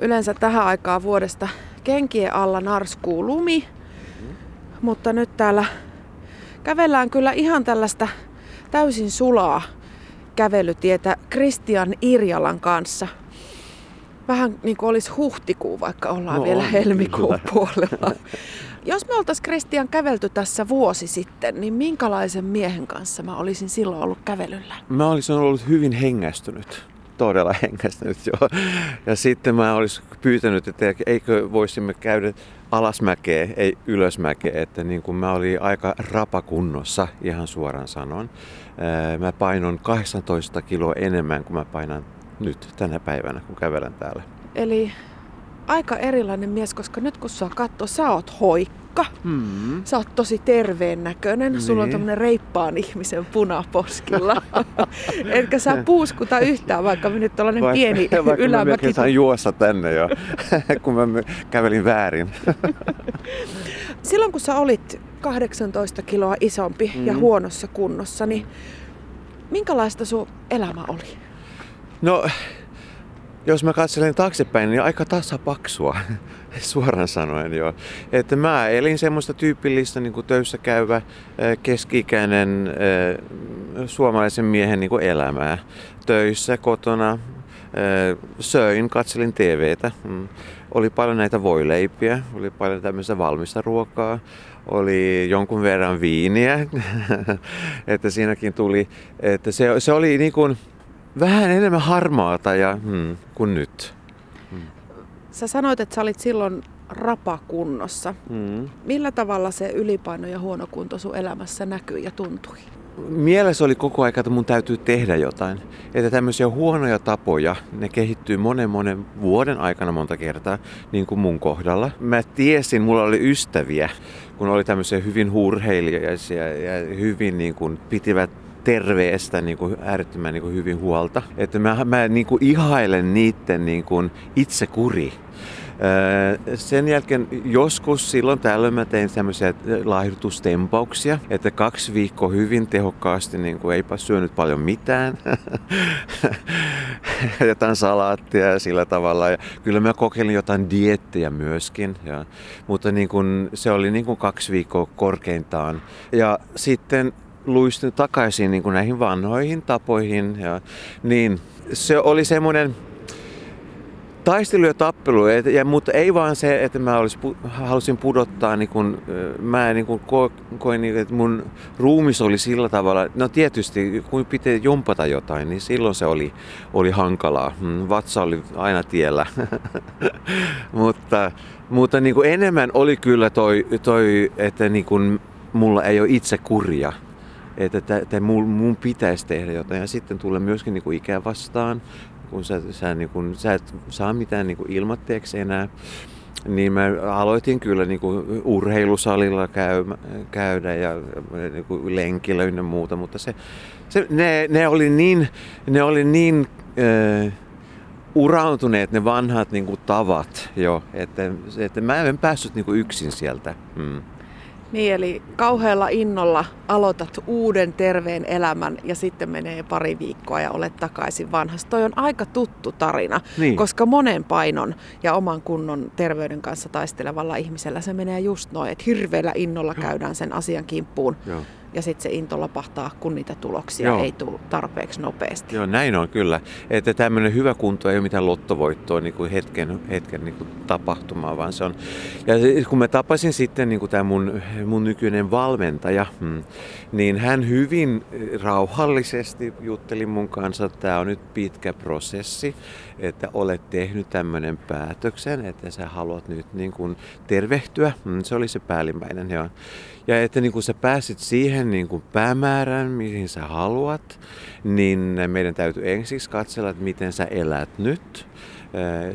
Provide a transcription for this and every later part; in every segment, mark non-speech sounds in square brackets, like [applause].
Yleensä tähän aikaan vuodesta kenkien alla narskuu lumi, mm-hmm. mutta nyt täällä kävellään kyllä ihan tällaista täysin sulaa kävelytietä Kristian Irjalan kanssa. Vähän niin kuin olisi huhtikuu, vaikka ollaan no, vielä helmikuun puolella. [laughs] Jos me oltaisiin Kristian kävelty tässä vuosi sitten, niin minkälaisen miehen kanssa mä olisin silloin ollut kävelyllä? Mä olisin ollut hyvin hengästynyt todella [laughs] hengästynyt jo. Ja sitten mä olisin pyytänyt, että eikö voisimme käydä alasmäkeä, ei ylösmäkeä, että niin kuin mä olin aika rapakunnossa, ihan suoraan sanon. Mä painon 18 kiloa enemmän kuin mä painan nyt tänä päivänä, kun kävelen täällä. Eli aika erilainen mies, koska nyt kun sua katsoo, sä oot hoikka. Mm. Sä oot tosi terveen näköinen. Niin. Sulla on tämmönen reippaan ihmisen punaposkilla. [laughs] Etkä sä puuskuta yhtään, vaikka nyt tällainen vaikka, pieni vaikka ylämäki. Vaikka mä juossa tänne jo, [laughs] kun mä kävelin väärin. [laughs] Silloin kun sä olit 18 kiloa isompi mm. ja huonossa kunnossa, niin minkälaista sun elämä oli? No, jos mä katselen taaksepäin, niin aika tasapaksua, [laughs] suoraan sanoen jo. Että mä elin semmoista tyypillistä niin kuin töissä käyvä keski-ikäinen suomalaisen miehen niin kuin elämää. Töissä, kotona, söin, katselin TVtä. Mm. Oli paljon näitä voileipiä, oli paljon tämmöistä valmista ruokaa, oli jonkun verran viiniä, [laughs] että siinäkin tuli, että se, se oli niin kuin, vähän enemmän harmaata ja, hmm, kuin nyt. Hmm. Sä sanoit, että sä olit silloin rapakunnossa. Hmm. Millä tavalla se ylipaino ja huono kunto sun elämässä näkyy ja tuntui? Mielessä oli koko ajan, että mun täytyy tehdä jotain. Että tämmöisiä huonoja tapoja, ne kehittyy monen monen vuoden aikana monta kertaa, niin kuin mun kohdalla. Mä tiesin, mulla oli ystäviä, kun oli tämmöisiä hyvin hurheilijaisia ja hyvin niin kuin pitivät terveestä niin kuin äärettömän niin kuin hyvin huolta. Että mä, mä niin kuin ihailen niiden niin kuin itsekuri. Sen jälkeen joskus silloin tällöin mä tein tämmöisiä laihdutustempauksia, että kaksi viikkoa hyvin tehokkaasti, niin kuin eipä syönyt paljon mitään, [laughs] jotain salaattia ja sillä tavalla. Ja kyllä mä kokeilin jotain diettejä myöskin, ja, mutta niin kuin, se oli niin kuin kaksi viikkoa korkeintaan. Ja sitten luistui takaisin niin kuin näihin vanhoihin tapoihin. Ja, niin se oli semmoinen taistelu ja tappelu, et, ja, mutta ei vaan se, että mä olisi, halusin pudottaa, niin kun, mä niin kun ko, koin, niin, että mun ruumis oli sillä tavalla, no tietysti kun pitää jumpata jotain, niin silloin se oli, oli hankalaa. Mm, vatsa oli aina tiellä. [laughs] mutta mutta niin kuin enemmän oli kyllä toi, toi että niin kuin mulla ei ole itse kurja että, että mun, mun pitäisi tehdä jotain. Ja sitten tulee myöskin niin kuin ikä vastaan, kun sä, sä, niin kuin, sä et saa mitään niin kuin ilmatteeksi enää. Niin mä aloitin kyllä niin kuin urheilusalilla käy, käydä ja niin kuin lenkillä ynnä muuta, mutta se, se, ne, ne oli niin, ne oli niin äh, urautuneet ne vanhat niin kuin tavat jo, että, että mä en päässyt niin kuin yksin sieltä. Hmm. Niin, eli kauhealla innolla aloitat uuden terveen elämän ja sitten menee pari viikkoa ja olet takaisin vanhassa. Toi on aika tuttu tarina, niin. koska monen painon ja oman kunnon terveyden kanssa taistelevalla ihmisellä se menee just noin, että hirveällä innolla käydään sen asian kimppuun. Joo ja sitten se into lapahtaa, kun niitä tuloksia Joo. ei tule tarpeeksi nopeasti. Joo, näin on kyllä. Että tämmöinen hyvä kunto ei ole mitään lottovoittoa niin kuin hetken, hetken niin kuin tapahtumaa, vaan se on... Ja kun mä tapasin sitten niin kuin tämä mun, mun nykyinen valmentaja, hmm, niin hän hyvin rauhallisesti jutteli mun kanssa, että tämä on nyt pitkä prosessi, että olet tehnyt tämmöinen päätöksen, että sä haluat nyt niin kuin tervehtyä. Hmm, se oli se päällimmäinen. Ja, ja että niin kuin sä pääsit siihen niin kuin päämäärään, mihin sä haluat, niin meidän täytyy ensiksi katsella, että miten sä elät nyt.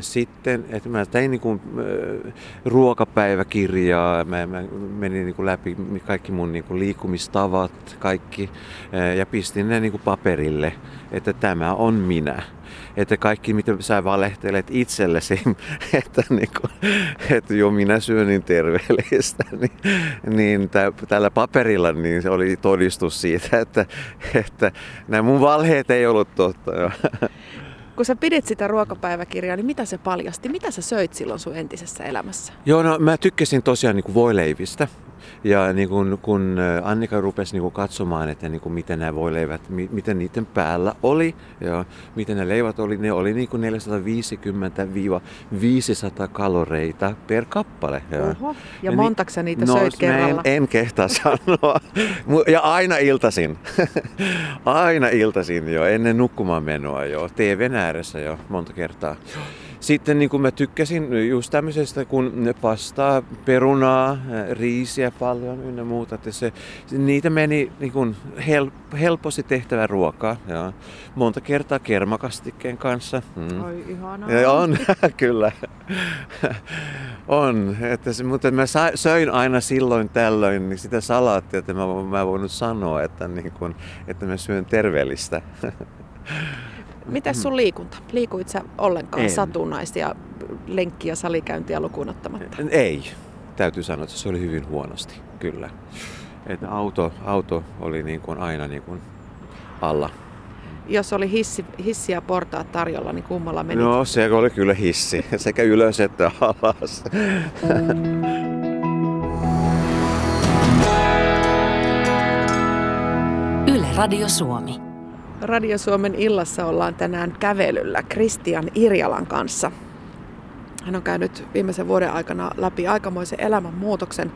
Sitten, että mä tein niin kuin, ruokapäiväkirjaa, mä, mä menin niin kuin läpi kaikki mun niin kuin liikumistavat, kaikki, ja pistin ne niin kuin paperille, että tämä on minä että kaikki mitä sä valehtelet itsellesi, [laughs] että, niin kuin, että joo minä syön niin terveellistä, [laughs] niin, niin tä, tällä paperilla niin se oli todistus siitä, että, että nämä mun valheet ei ollut totta. [laughs] kun sä pidit sitä ruokapäiväkirjaa, niin mitä se paljasti? Mitä sä söit silloin sun entisessä elämässä? Joo, no mä tykkäsin tosiaan niin kuin voileivistä. Ja niin kun, kun Annika rupesi niin kun katsomaan, että niin kun miten nämä voileivät, miten niiden päällä oli ja miten ne leivät oli, ne oli niin 450-500 kaloreita per kappale. Ja, Oho. ja, ja montaksa niitä no, söit kerralla? En, en kehtaa [laughs] sanoa. Ja aina iltasin. [laughs] aina iltasin jo, ennen nukkumaan menoa jo. TVn ääressä jo monta kertaa. Sitten niin kuin mä tykkäsin just tämmöisestä kun pastaa, perunaa, riisiä paljon ynnä muuta. Että se, niitä meni niin kuin hel, helposti tehtävä ruokaa. Ja monta kertaa kermakastikkeen kanssa. Mm. Oi ihanaa. Ja on, [laughs] kyllä. on. Että se, mutta mä söin aina silloin tällöin niin sitä salaattia, että mä, mä voinut sanoa, että, niin kuin, että mä syön terveellistä. [laughs] Mitäs sun liikunta? Liikuit sä ollenkaan en. satunnaisia lenkkiä salikäyntiä lukuun ottamatta? Ei. Täytyy sanoa, että se oli hyvin huonosti, kyllä. Että auto, auto oli niin kuin aina niin kuin alla. Jos oli hissi, hissi ja portaat tarjolla, niin kummalla menit? No se oli kyllä hissi, [laughs] sekä ylös että alas. [laughs] Yle Radio Suomi. Radio Suomen illassa ollaan tänään kävelyllä Kristian Irjalan kanssa. Hän on käynyt viimeisen vuoden aikana läpi aikamoisen elämänmuutoksen.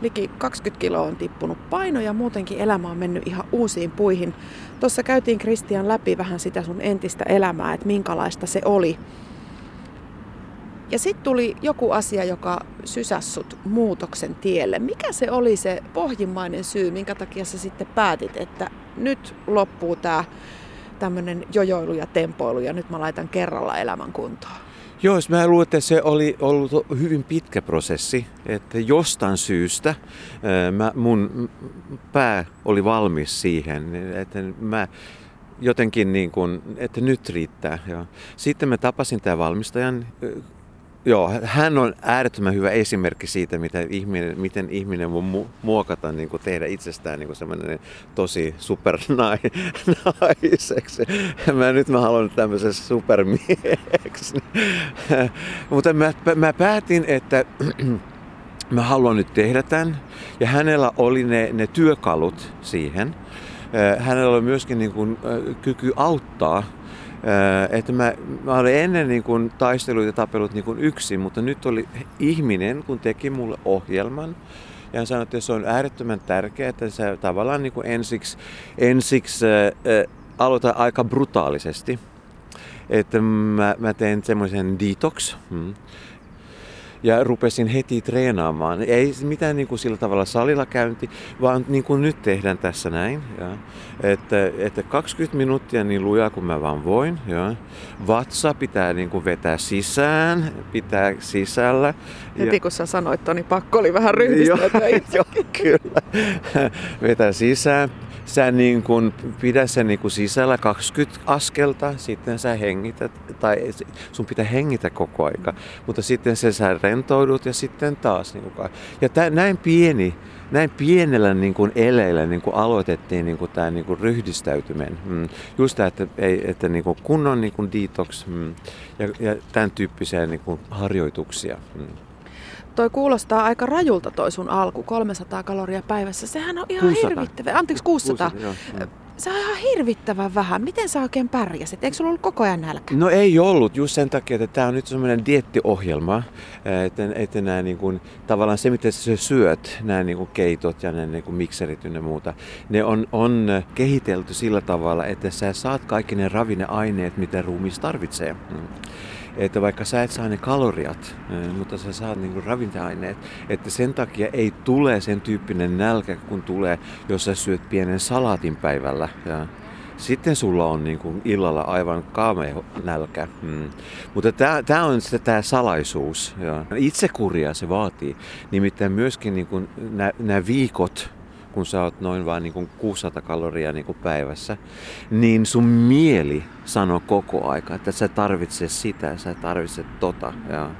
Liki 20 kiloa on tippunut paino ja muutenkin elämä on mennyt ihan uusiin puihin. Tuossa käytiin Kristian läpi vähän sitä sun entistä elämää, että minkälaista se oli. Ja sitten tuli joku asia, joka sysässut muutoksen tielle. Mikä se oli se pohjimmainen syy, minkä takia sä sitten päätit, että nyt loppuu tämä tämmöinen jojoilu ja tempoilu ja nyt mä laitan kerralla elämän kuntoon? Joo, mä luulen, että se oli ollut hyvin pitkä prosessi, että jostain syystä mä, mun pää oli valmis siihen, että mä jotenkin niin kuin, että nyt riittää. Ja sitten mä tapasin tämän valmistajan Joo, hän on äärettömän hyvä esimerkki siitä, miten ihminen, miten ihminen voi mu- muokata, niin kuin tehdä itsestään niin kuin semmoinen tosi supernaiseksi. Mä nyt mä haluan tämmöisen supermieheksi. Mutta mä, mä päätin, että mä haluan nyt tehdä tämän. Ja hänellä oli ne, ne työkalut siihen. Hänellä oli myöskin niin kuin, kyky auttaa että mä, mä olin ennen niin kuin taisteluita tapelut niin kuin yksin, mutta nyt oli ihminen, kun teki mulle ohjelman. Ja hän sanoi, että se on äärettömän tärkeää, että sä tavallaan niin kuin ensiksi, ensiksi äh, aloita aika brutaalisesti. Että mä, mä teen semmoisen detox. Hmm ja rupesin heti treenaamaan. Ei mitään niin kuin sillä tavalla salilla käynti, vaan niin kuin nyt tehdään tässä näin. Ja. Että, että 20 minuuttia niin lujaa kuin mä vaan voin. Ja. Vatsa pitää niin kuin vetää sisään, pitää sisällä. Heti ja... kun sä sanoit, niin pakko oli vähän ryhdistää. Joo, [laughs] kyllä. Vetää sisään sä niin kun pidä sen niin kun sisällä 20 askelta, sitten sä hengität, tai sun pitää hengitä koko aika, mutta sitten se sä rentoudut ja sitten taas. Niin kun, ja tää, näin pieni, näin pienellä niin kuin eleillä niin kuin aloitettiin niin kuin tämä niin kuin ryhdistäytyminen. Mm. Just tämä, että, että niin kuin kunnon niin kuin detox mm. ja, ja tämän tyyppisiä niin kuin harjoituksia. Mm. Toi kuulostaa aika rajulta toi sun alku, 300 kaloria päivässä. Sehän on ihan 600. hirvittävä. Anteeksi, 600. 600 joo. Se on ihan hirvittävän vähän. Miten sä oikein pärjäsit? Eikö sulla ollut koko ajan nälkä? No ei ollut, just sen takia, että tämä on nyt semmoinen diettiohjelma. Että, että nämä niin kuin, tavallaan se, mitä sä syöt, nämä niin kuin keitot ja ne niin kuin mikserit ja muuta, ne on, on kehitelty sillä tavalla, että sä saat kaikki ne ravinneaineet, mitä ruumis tarvitsee. Mm että vaikka sä et saa ne kaloriat, eh, mutta sä saat niin ravinteaineet, että sen takia ei tule sen tyyppinen nälkä, kun tulee, jos sä syöt pienen salaatin päivällä. Ja sitten sulla on niin kuin illalla aivan kaamea nälkä. Hmm. Mutta tämä on sitten tämä salaisuus. Ja itsekuria se vaatii. Nimittäin myöskin niin nämä viikot, kun sä oot noin vaan niin kuin 600 kaloria niin kuin päivässä, niin sun mieli sanoo koko aika, että sä tarvitset sitä, sä tarvitset tota. Ja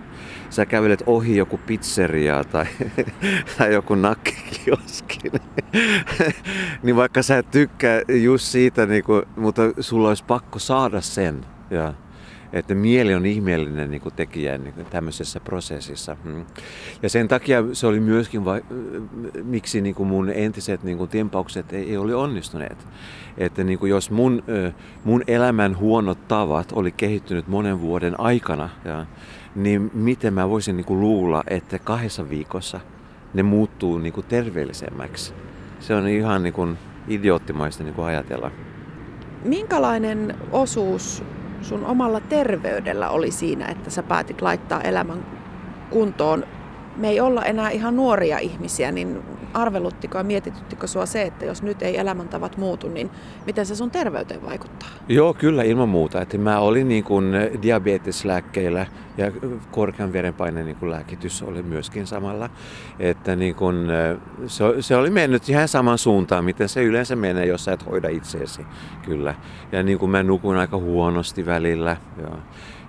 sä kävelet ohi joku pizzeria tai, [laughs] tai joku nakkikioski, [laughs] niin vaikka sä et tykkää just siitä, niin kuin, mutta sulla olisi pakko saada sen. Ja että mieli on ihmeellinen niin kuin tekijä niin kuin tämmöisessä prosessissa. Mm. Ja sen takia se oli myöskin, va- miksi niin kuin mun entiset niin kuin tempaukset ei, ei ole onnistuneet. Että niin kuin jos mun, mun elämän huonot tavat oli kehittynyt monen vuoden aikana, ja, niin miten mä voisin niin kuin luulla, että kahdessa viikossa ne muuttuu niin kuin terveellisemmäksi. Se on ihan niin kuin idioottimaista niin kuin ajatella. Minkälainen osuus sun omalla terveydellä oli siinä, että sä päätit laittaa elämän kuntoon? Me ei olla enää ihan nuoria ihmisiä, niin arveluttiko ja mietityttikö sua se, että jos nyt ei elämäntavat muutu, niin miten se sun terveyteen vaikuttaa? Joo, kyllä ilman muuta. Että mä olin niin kuin diabeteslääkkeillä ja korkean verenpaineen niin kuin lääkitys oli myöskin samalla. Että niin kuin, se, se oli mennyt ihan saman suuntaan, miten se yleensä menee, jos sä et hoida itseesi. Kyllä. Ja niin kuin mä nukun aika huonosti välillä. Ja,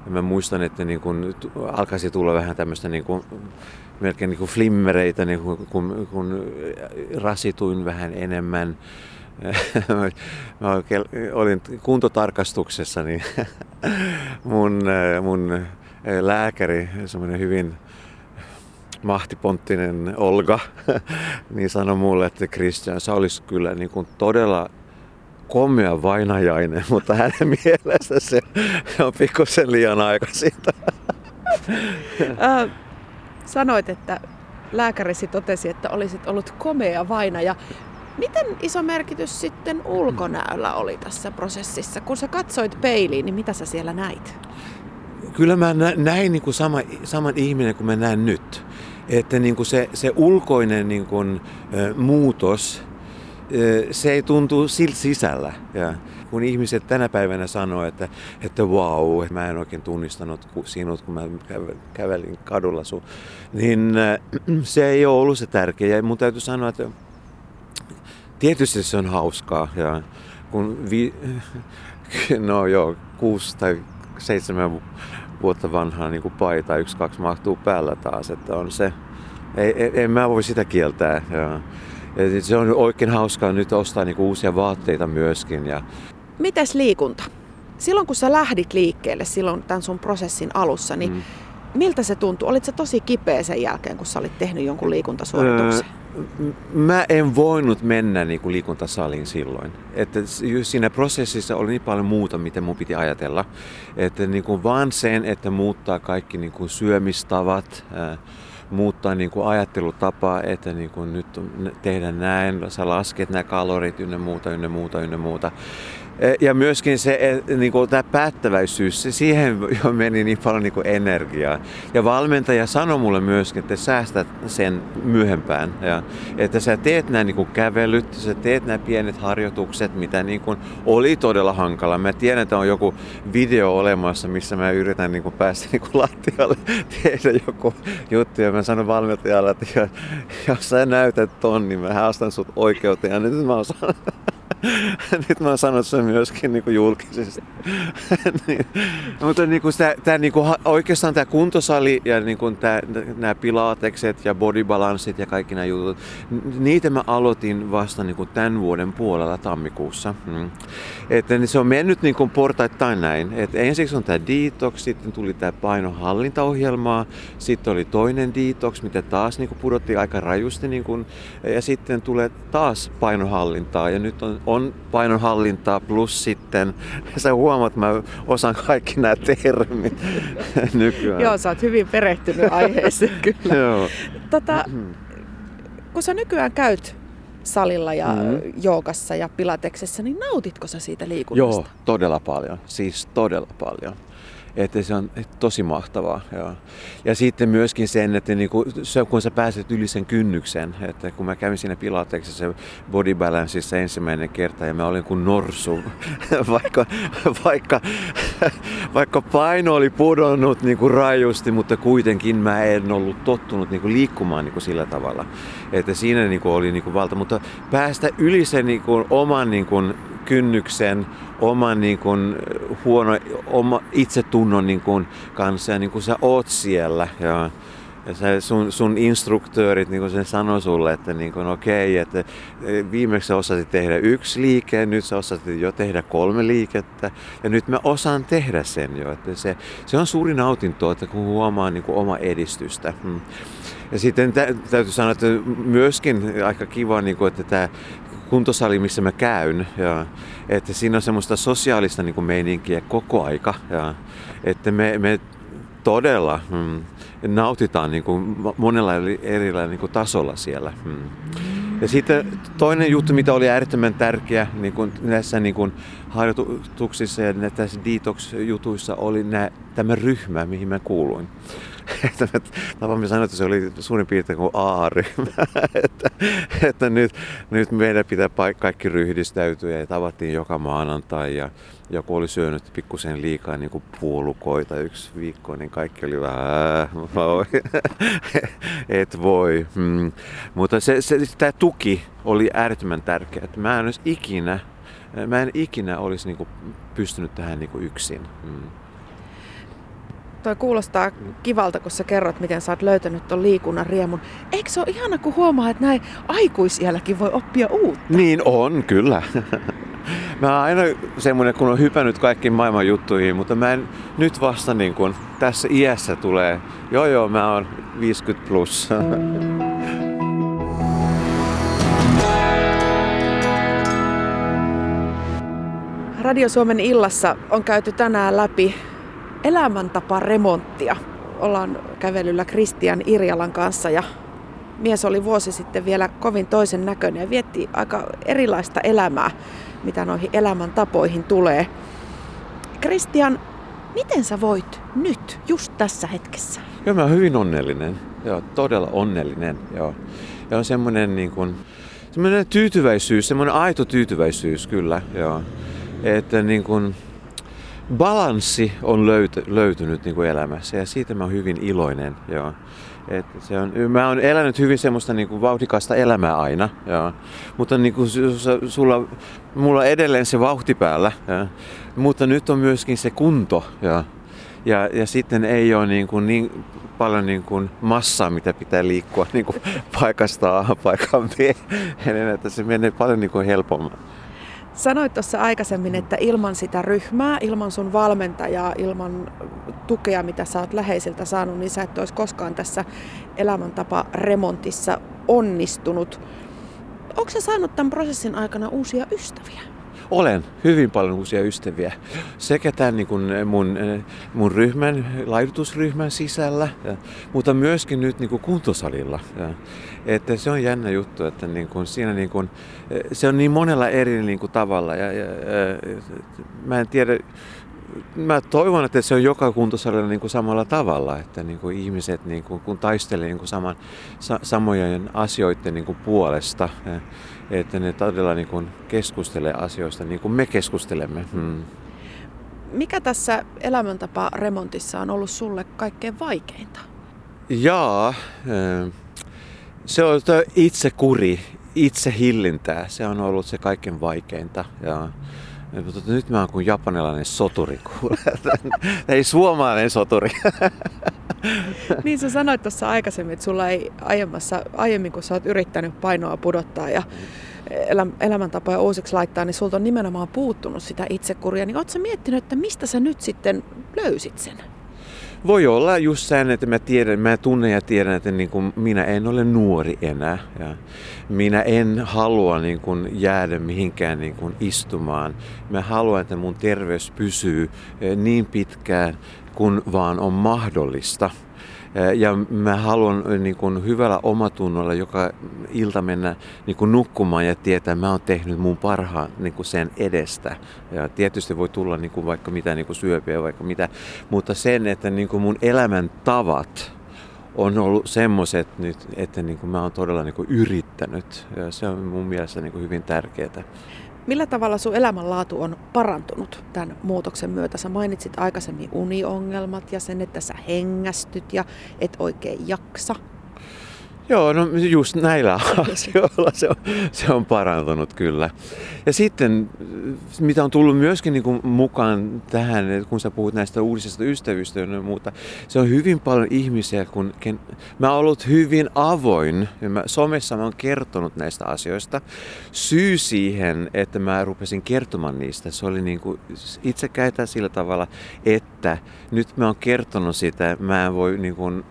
ja mä muistan, että niin kuin alkaisi tulla vähän tämmöistä niin kuin melkein niin kuin flimmereitä, niin kuin, kun, kun rasituin vähän enemmän. [laughs] Mä olin kuntotarkastuksessa, niin [laughs] mun, mun lääkäri, semmoinen hyvin mahtiponttinen Olga, [laughs] niin sanoi mulle, että Christian, sä olisi kyllä niin kuin todella komea vainajainen, mutta hänen mielestä se on pikkusen liian aikaisinta. Sanoit, että lääkärisi totesi, että olisit ollut komea vainaja. Miten iso merkitys sitten ulkonäöllä oli tässä prosessissa? Kun sä katsoit peiliin, niin mitä sä siellä näit? Kyllä mä näin niin kuin sama, saman ihminen kuin mä näen nyt. Että niin kuin se, se ulkoinen niin kuin, muutos, se ei tuntu siltä sisällä. Ja kun ihmiset tänä päivänä sanoo, että, että wow, mä en oikein tunnistanut sinut, kun mä kävelin kadulla sun, niin se ei ole ollut se tärkeä. Ja mun täytyy sanoa, että tietysti se on hauskaa. Ja kun vi, [laughs] no joo, kuusi tai seitsemän vuotta vanhaa niin paita, yksi, kaksi mahtuu päällä taas, että on se, ei, ei, en mä voi sitä kieltää. Ja, ja se on oikein hauskaa nyt ostaa niin kuin uusia vaatteita myöskin. Ja... Mites liikunta? Silloin kun sä lähdit liikkeelle silloin tämän sun prosessin alussa, niin mm. miltä se tuntui? Olitko tosi kipeä sen jälkeen, kun sä olit tehnyt jonkun liikuntasuorituksen? Öö, mä en voinut mennä niin kuin liikuntasaliin silloin. Että siinä prosessissa oli niin paljon muuta, mitä mun piti ajatella. Että niin kuin vaan sen, että muuttaa kaikki niin kuin syömistavat, ää, muuttaa niin kuin ajattelutapaa, että niin kuin nyt tehdään näin, sä lasket nämä kalorit ynnä muuta, ynnä muuta, ynnä muuta. Eh, ja myöskin se, eh, niin kuin tämä päättäväisyys, se, siihen [laughs] jo meni niin paljon niin kuin energiaa. Ja valmentaja sanoi mulle myöskin, että säästät sen myöhempään. Ja, että sä teet nämä niin kuin kävelyt, sä teet nämä pienet harjoitukset, mitä niin kuin oli todella hankala. Mä tiedän, että on joku video olemassa, missä mä yritän niin kuin päästä [laughs] niin kuin lattialle [laughs] tehdä joku juttu. Ja mä sanon valmentajalle, että jos sä näytät ton, niin mä haastan sut oikeuteen. Ja nyt mä sanonut, [laughs] Nyt mä oon sanonut sen myöskin niin kuin julkisesti. [laughs] niin. Mutta niin kuin sitä, tämä, niin kuin, oikeastaan tämä kuntosali ja niin kuin tämä, nämä pilatekset ja bodybalanssit ja kaikki nämä jutut, niitä mä aloitin vasta niin kuin tämän vuoden puolella tammikuussa. Mm. Että niin se on mennyt niin kuin portaittain näin. että ensiksi on tämä detox, sitten tuli tämä painohallintaohjelmaa, sitten oli toinen detox, mitä taas niin kuin pudottiin aika rajusti, niin kuin, ja sitten tulee taas painohallintaa ja nyt on on painonhallintaa plus sitten, [laughs] sä huomaat, että mä osaan kaikki nämä termit [laughs] nykyään. Joo, sä oot hyvin perehtynyt aiheeseen [laughs] kyllä. Joo. Tota, mm-hmm. kun sä nykyään käyt salilla ja mm-hmm. joogassa ja pilateksessa, niin nautitko sä siitä liikunnasta? Joo, todella paljon. Siis todella paljon. Että se on tosi mahtavaa. Joo. Ja sitten myöskin sen, että niinku, se, kun sä pääset yli sen kynnyksen, että kun mä kävin siinä pilateksessa body balanceissa ensimmäinen kerta ja mä olin kuin norsu, [laughs] vaikka, vaikka, vaikka paino oli pudonnut niinku rajusti, mutta kuitenkin mä en ollut tottunut niinku liikkumaan niinku sillä tavalla. Että siinä niinku oli niinku valta, mutta päästä yli sen niinku oman niinku kynnyksen, oman niin kuin, huono oma itsetunnon niin kuin, kanssa ja niin kuin sä oot siellä. Ja, ja se sun, sun instruktöörit niin sen sanoi sulle, että niin okei, okay, että e, viimeksi sä osasit tehdä yksi liike, nyt sä osasit jo tehdä kolme liikettä ja nyt mä osaan tehdä sen jo. Että se, se on suuri nautinto, että kun huomaa niin oma edistystä. Hmm. Ja sitten tä, täytyy sanoa, että myöskin aika kiva, niin kuin, että tämä kuntosali, missä mä käyn, ja, että siinä on semmoista sosiaalista niin kuin meininkiä koko aika. Ja, että me, me todella mm, nautitaan niin kuin monella eri niin kuin tasolla siellä. Mm. Ja sitten toinen juttu, mitä oli äärettömän tärkeä niin kuin näissä niin kuin harjoituksissa ja näissä detox-jutuissa, oli nää, tämä ryhmä, mihin mä kuuluin. Että me tapamme sanoa, että se oli suurin piirtein kuin A-ryhmä. [laughs] että, että nyt, nyt meidän pitää kaikki ryhdistäytyä ja tavattiin joka maanantai ja joku oli syönyt pikkusen liikaa niin kuin puolukoita yksi viikko, niin kaikki oli vähän, voi, [laughs] et voi. Hmm. Mutta se, se, tämä tuki oli äärettömän tärkeä. Mä en olisi ikinä, mä en ikinä olisi niin kuin pystynyt tähän niin kuin yksin. Hmm toi kuulostaa kivalta, kun sä kerrot, miten sä oot löytänyt ton liikunnan riemun. Eikö se ole ihana, kun huomaa, että näin aikuisielläkin voi oppia uutta? Niin on, kyllä. [laughs] Mä oon aina semmoinen, kun on hypännyt kaikkiin maailman juttuihin, mutta mä en nyt vasta niin kun tässä iässä tulee, joo joo, mä oon 50 plus. [laughs] Radio Suomen illassa on käyty tänään läpi elämäntaparemonttia. Ollaan kävelyllä Kristian Irjalan kanssa ja mies oli vuosi sitten vielä kovin toisen näköinen ja vietti aika erilaista elämää, mitä noihin elämäntapoihin tulee. Kristian, miten sä voit nyt, just tässä hetkessä? Joo, mä oon hyvin onnellinen. Joo, todella onnellinen. Joo. Ja on semmoinen niin kuin, semmoinen tyytyväisyys, semmoinen aito tyytyväisyys kyllä. Joo. Että niin kuin, balanssi on löyt, löytynyt niin kuin elämässä ja siitä mä oon hyvin iloinen. Joo. Et se on, mä oon elänyt hyvin semmoista niin kuin vauhdikasta elämää aina, joo. mutta niin kuin sulla, mulla on edelleen se vauhti päällä, joo. mutta nyt on myöskin se kunto. Joo. Ja, ja sitten ei ole niin, kuin niin paljon niin kuin massaa, mitä pitää liikkua niin kuin [laughs] paikasta A paikan B, [laughs] että se menee paljon niin kuin helpommin. Sanoit tuossa aikaisemmin, että ilman sitä ryhmää, ilman sun valmentajaa, ilman tukea, mitä sä oot läheisiltä saanut, niin sä et olisi koskaan tässä elämäntapa remontissa onnistunut. Onko sä saanut tämän prosessin aikana uusia ystäviä? olen hyvin paljon uusia ystäviä. Sekä tämän niin kuin mun, mun ryhmän, laidutusryhmän sisällä, mutta myöskin nyt niin kuin kuntosalilla. Että se on jännä juttu, että niin kuin, siinä niin kuin, se on niin monella eri niin kuin tavalla. Ja, ja, ja, mä en tiedä, mä toivon, että se on joka kuntosalilla niin kuin samalla tavalla, että niin kuin ihmiset niin kuin, kun taistelee niin kuin saman, sa, samojen asioiden niin kuin puolesta, että ne todella niin kuin keskustelee asioista niin kuin me keskustelemme. Hmm. Mikä tässä elämäntapa remontissa on ollut sulle kaikkein vaikeinta? Jaa, se on itse kuri, itse hillintää. Se on ollut se kaikkein vaikeinta. Ja nyt mä oon kuin japanilainen soturi, kuule. [laughs] Ei suomalainen soturi. [laughs] niin sä sanoit tuossa aikaisemmin, että sulla ei aiemmassa, aiemmin kun sä oot yrittänyt painoa pudottaa ja elämäntapoja uusiksi laittaa, niin sulta on nimenomaan puuttunut sitä itsekuria. Niin ootko sä miettinyt, että mistä sä nyt sitten löysit sen? Voi olla just sen, että mä, tiedän, mä tunnen ja tiedän, että niin kuin minä en ole nuori enää. Ja minä en halua niin kuin jäädä mihinkään niin kuin istumaan. Mä haluan, että mun terveys pysyy eh, niin pitkään kuin vaan on mahdollista. Ja mä haluan niin kuin hyvällä omatunnolla joka ilta mennä niin kuin nukkumaan ja tietää, että mä oon tehnyt mun parhaan niin kuin sen edestä. Ja tietysti voi tulla niin kuin vaikka mitä niin kuin syöpiä, vaikka mitä, mutta sen, että niin kuin mun elämäntavat on ollut semmoiset nyt, että niin kuin mä oon todella niin kuin yrittänyt. Ja se on mun mielestä niin kuin hyvin tärkeää. Millä tavalla sun elämänlaatu on parantunut tämän muutoksen myötä? Sä mainitsit aikaisemmin uniongelmat ja sen, että sä hengästyt ja et oikein jaksa. Joo, no just näillä [laughs] asioilla se on, se on parantunut kyllä. Ja sitten, mitä on tullut myöskin niin kuin mukaan tähän, kun sä puhut näistä uudisista ystävistä ja muuta, se on hyvin paljon ihmisiä, kun ken, mä oon ollut hyvin avoin, ja mä, somessa mä oon kertonut näistä asioista. Syy siihen, että mä rupesin kertomaan niistä, se oli niin kuin itsekäitä sillä tavalla, että nyt mä oon kertonut sitä, mä en voi niin kuin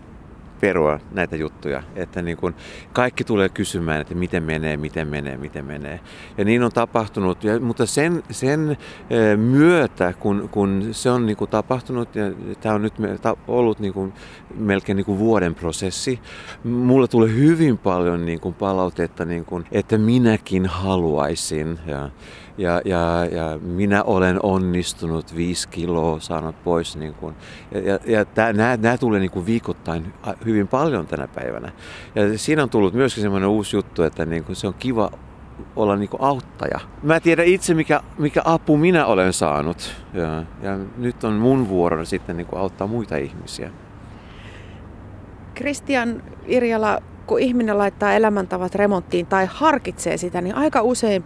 perua näitä juttuja. Että niin kun kaikki tulee kysymään, että miten menee, miten menee, miten menee. Ja niin on tapahtunut, ja, mutta sen, sen myötä, kun, kun se on niin kuin tapahtunut, ja tämä on nyt ollut niin kuin melkein niin kuin vuoden prosessi, mulle tulee hyvin paljon niin kuin palautetta, niin kuin, että minäkin haluaisin. Ja, ja, ja, ja minä olen onnistunut viisi kiloa saanut pois. Niin kuin, ja ja, ja nämä, nämä tulee niin kuin viikoittain hyvin paljon tänä päivänä. Ja siinä on tullut myöskin semmoinen uusi juttu, että niin kuin se on kiva olla niin kuin auttaja. Mä tiedän itse, mikä, mikä apu minä olen saanut. Ja, ja nyt on mun vuoro sitten niin kuin auttaa muita ihmisiä. Kristian Irjala, kun ihminen laittaa elämäntavat remonttiin tai harkitsee sitä, niin aika usein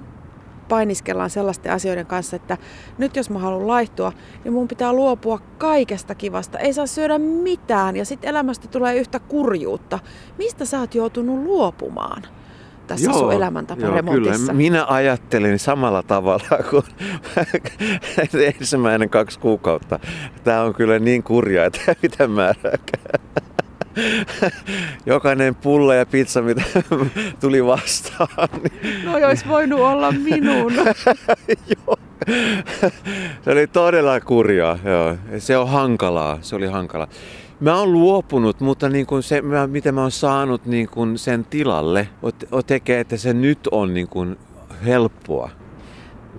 painiskellaan sellaisten asioiden kanssa, että nyt jos mä haluan laihtua, niin mun pitää luopua kaikesta kivasta. Ei saa syödä mitään ja sitten elämästä tulee yhtä kurjuutta. Mistä sä oot joutunut luopumaan? tässä joo, sun elämäntaparemontissa? Kyllä, minä ajattelin samalla tavalla kuin [laughs] ensimmäinen kaksi kuukautta. Tämä on kyllä niin kurjaa, että [laughs] mitä määrääkään. [laughs] jokainen pulla ja pizza, mitä [laughs] tuli vastaan. Niin... No olisi voinut olla minun. [laughs] joo. Se oli todella kurjaa. Joo. Se on hankalaa. Se oli hankalaa. Mä oon luopunut, mutta niin kuin se, mitä mä oon saanut niin kuin sen tilalle, tekee, että se nyt on niin kuin helppoa.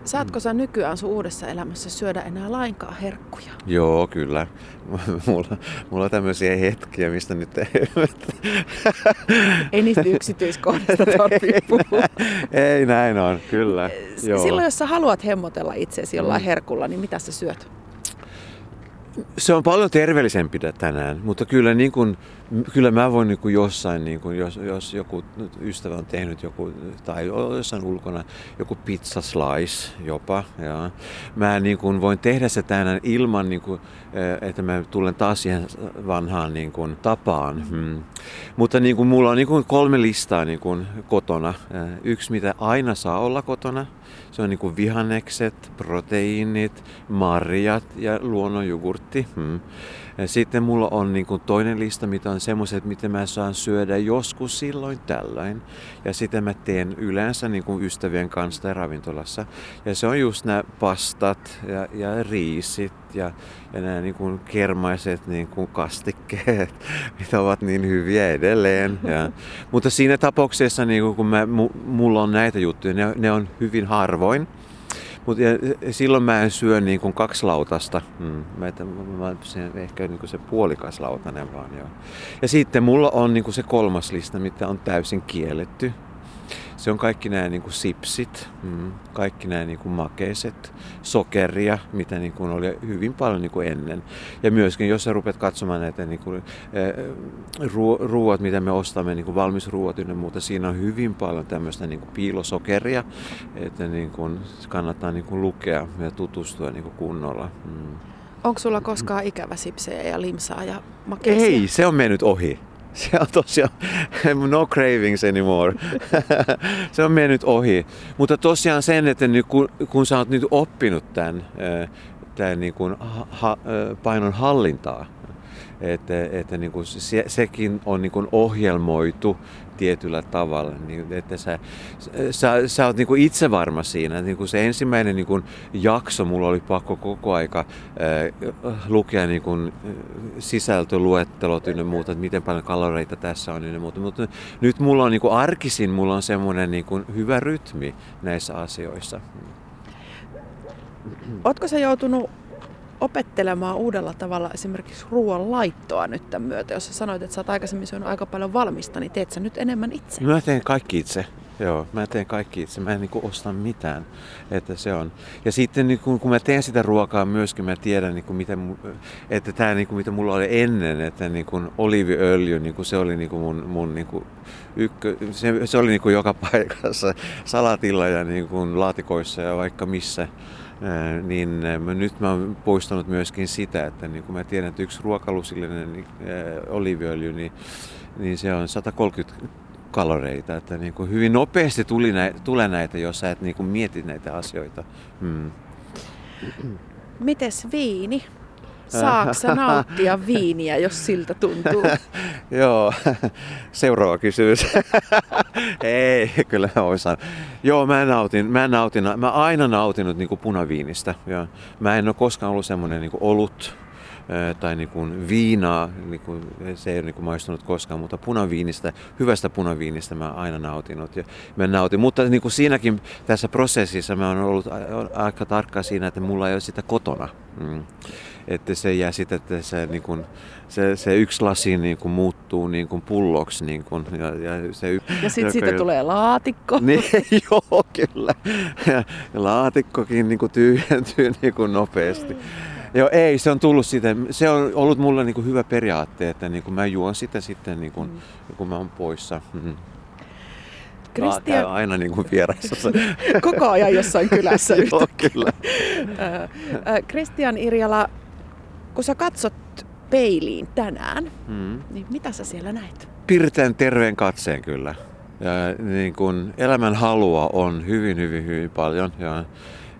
Saatko sä nykyään sun uudessa elämässä syödä enää lainkaan herkkuja? Joo, kyllä. [laughs] Mulla, mulla on tämmöisiä hetkiä, mistä nyt ei... ei niistä yksityiskohdista [laughs] tarvitse puhua. ei, näin on, kyllä. Joo. Silloin, jos sä haluat hemmotella itseäsi jollain mm. herkulla, niin mitä sä syöt? Se on paljon terveellisempi tänään, mutta kyllä, niin kuin, kyllä mä voin niin kuin jossain, niin kuin, jos, jos joku ystävä on tehnyt joku, tai jossain ulkona joku pizza slice jopa, ja mä niin kuin voin tehdä se tänään ilman, niin kuin, eh, että mä tulen taas siihen vanhaan niin kuin, tapaan. Hmm. Mutta niin kuin, mulla on niin kuin kolme listaa niin kuin, kotona. Eh, yksi, mitä aina saa olla kotona, se on niin kuin vihannekset, proteiinit, marjat ja luonnonjogurtti. Hmm. Sitten mulla on niin kuin toinen lista, mitä on semmoiset, mitä mä saan syödä joskus silloin tällöin. Ja sitten mä teen yleensä niin kuin ystävien kanssa ravintolassa. Ja se on just nämä pastat ja, ja riisit ja, ja nämä niin kuin kermaiset niin kuin kastikkeet, [laughs] mitä ovat niin hyviä edelleen. Ja, mutta siinä tapauksessa, niin kuin kun mä, mulla on näitä juttuja, ne, ne on hyvin harvoin. Mutta silloin mä en syö niin kuin kaksi lautasta. Mm. Mä, mä, se, ehkä niin kuin se puolikas lautanen vaan joo. Ja sitten mulla on niin kuin se kolmas lista, mitä on täysin kielletty se on kaikki nämä niin kuin sipsit, mm, kaikki nämä niin kuin makeiset, sokeria, mitä niin kuin oli hyvin paljon niin kuin ennen. Ja myöskin, jos sä rupeat katsomaan näitä niin kuin, ruuat, mitä me ostamme, niin kuin valmisruuat ja muuta, siinä on hyvin paljon tämmöistä niin kuin piilosokeria, että niin kuin kannattaa niin kuin lukea ja tutustua niin kuin kunnolla. Mm. Onko sulla koskaan ikävä sipsejä ja limsaa ja makeisia? Ei, se on mennyt ohi. Se on tosiaan no cravings anymore. se on mennyt ohi. Mutta tosiaan sen, että nyt kun, kun sä oot nyt oppinut tämän, tämän niin kuin ha, painon hallintaa, että, että niin kuin se, sekin on niin kuin ohjelmoitu tietyllä tavalla, niin että sä, sä, sä oot niin kuin itse varma siinä. Niin kuin se ensimmäinen niin kuin jakso, mulla oli pakko koko aika äh, lukea niin kuin sisältöluettelot ja muuta, että miten paljon kaloreita tässä on ja muuta. Mutta nyt mulla on niin kuin arkisin, mulla on semmoinen niin kuin hyvä rytmi näissä asioissa. Oletko sä joutunut opettelemaan uudella tavalla esimerkiksi ruoan laittoa nyt tämän myötä? Jos sä sanoit, että sä oot aikaisemmin syönyt aika paljon valmista, niin teet sä nyt enemmän itse? Mä teen kaikki itse. Joo, mä teen kaikki itse. Mä en niin kuin osta mitään. Että se on. Ja sitten niin kun, mä teen sitä ruokaa myöskin, mä tiedän, niin kuin, miten, että tämä niin kuin, mitä mulla oli ennen, että niin kuin oliiviöljy, niin kuin se oli niin kuin mun, mun niin kuin ykkö, se, se oli niin kuin joka paikassa, salatilla ja niin kuin laatikoissa ja vaikka missä niin nyt mä oon poistanut myöskin sitä, että niin kun mä tiedän, että yksi ruokalusillinen niin, oliiviöljy, niin, niin se on 130 kaloreita. Että niin kuin hyvin nopeasti tuli näitä, tulee näitä, jos sä et niin mieti näitä asioita. Hmm. Mites viini? Saaksa nauttia [laughs] viiniä, jos siltä tuntuu? [laughs] Joo, seuraava kysymys. [laughs] Ei, kyllä mä sanoa. Joo, mä nautin, mä nautin, mä aina nautinut niin kuin punaviinistä. Ja mä en ole koskaan ollut semmoinen niin olut tai niin kuin viinaa, niin kuin, se ei ole niin kuin maistunut koskaan, mutta punaviinistä, hyvästä punaviinistä mä aina nautinut. Ja mä nautin. Mutta niin kuin siinäkin tässä prosessissa mä oon ollut aika tarkka siinä, että mulla ei ole sitä kotona. Mm. Että se jää sitten, että se, niin kuin, se, se yksi lasi niin kuin muuttuu niin kuin pulloksi. Niin kuin, ja, ja, se, ja sitten siitä tulee laatikko. [laughs] Niin, [laughs] joo, kyllä. Ja laatikkokin niin kuin tyhjentyy [laughs] niin kuin nopeasti. Joo, ei, se on tullut siitä. Se on ollut mulle niin kuin hyvä periaate, että niin kuin mä juon sitä sitten, niin kuin, mm. kun mä oon poissa. Mm. Christian... aina niin kuin vieraissa. Koko ajan jossain kylässä. Joo, kyllä. Kristian Irjala, kun sä katsot peiliin tänään, mm. niin mitä sä siellä näet? Pirteän terveen katseen kyllä. Ja niin kuin elämän halua on hyvin, hyvin, hyvin paljon. Ja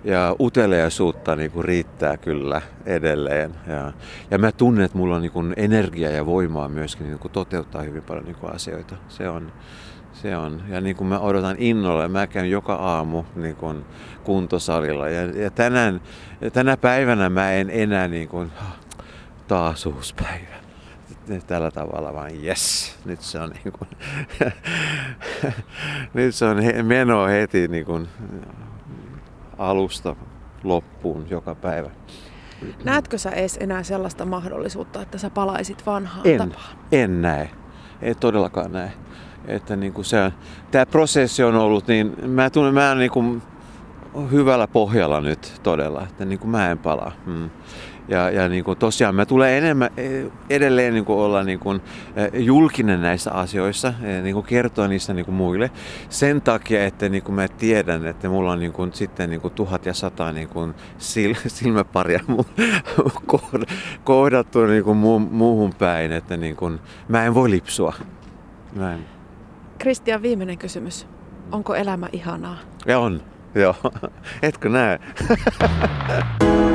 ja uteliaisuutta niin kuin riittää kyllä edelleen. Ja, ja mä tunnen, että mulla on niin kuin energiaa ja voimaa myöskin niin kuin toteuttaa hyvin paljon niin kuin asioita. Se on, se on. Ja niin kuin mä odotan innolla, mä käyn joka aamu niin kuin kuntosalilla. Ja, ja tänään, tänä päivänä mä en enää niin kuin, taas uusi päivä tällä tavalla vaan yes, nyt se on niin kuin, [laughs] nyt se on meno heti niin kuin alusta loppuun joka päivä. Näetkö sä edes enää sellaista mahdollisuutta, että sä palaisit vanhaan en, tapaan? En näe. Ei todellakaan näe. Että niin kuin se, tämä prosessi on ollut, niin mä tunnen, mä niin kuin hyvällä pohjalla nyt todella, että niin kuin mä en palaa. Hmm. Ja, ja niin kuin tosiaan mä tulee enemmän, e, edelleen niin kuin olla niin kuin e, julkinen näissä asioissa, e, niin kuin kertoa niistä niin kuin muille. Sen takia, että niin kuin mä tiedän, että mulla on niin kuin sitten niin kuin tuhat ja sata niin kuin sil, [laughs] silmäparia kohdattu niin kuin muuhun päin, että niin kuin, mä en voi lipsua. Mä en. Kristian, viimeinen kysymys. Onko elämä ihanaa? Ja on, joo. [laughs] Etkö näe? [laughs]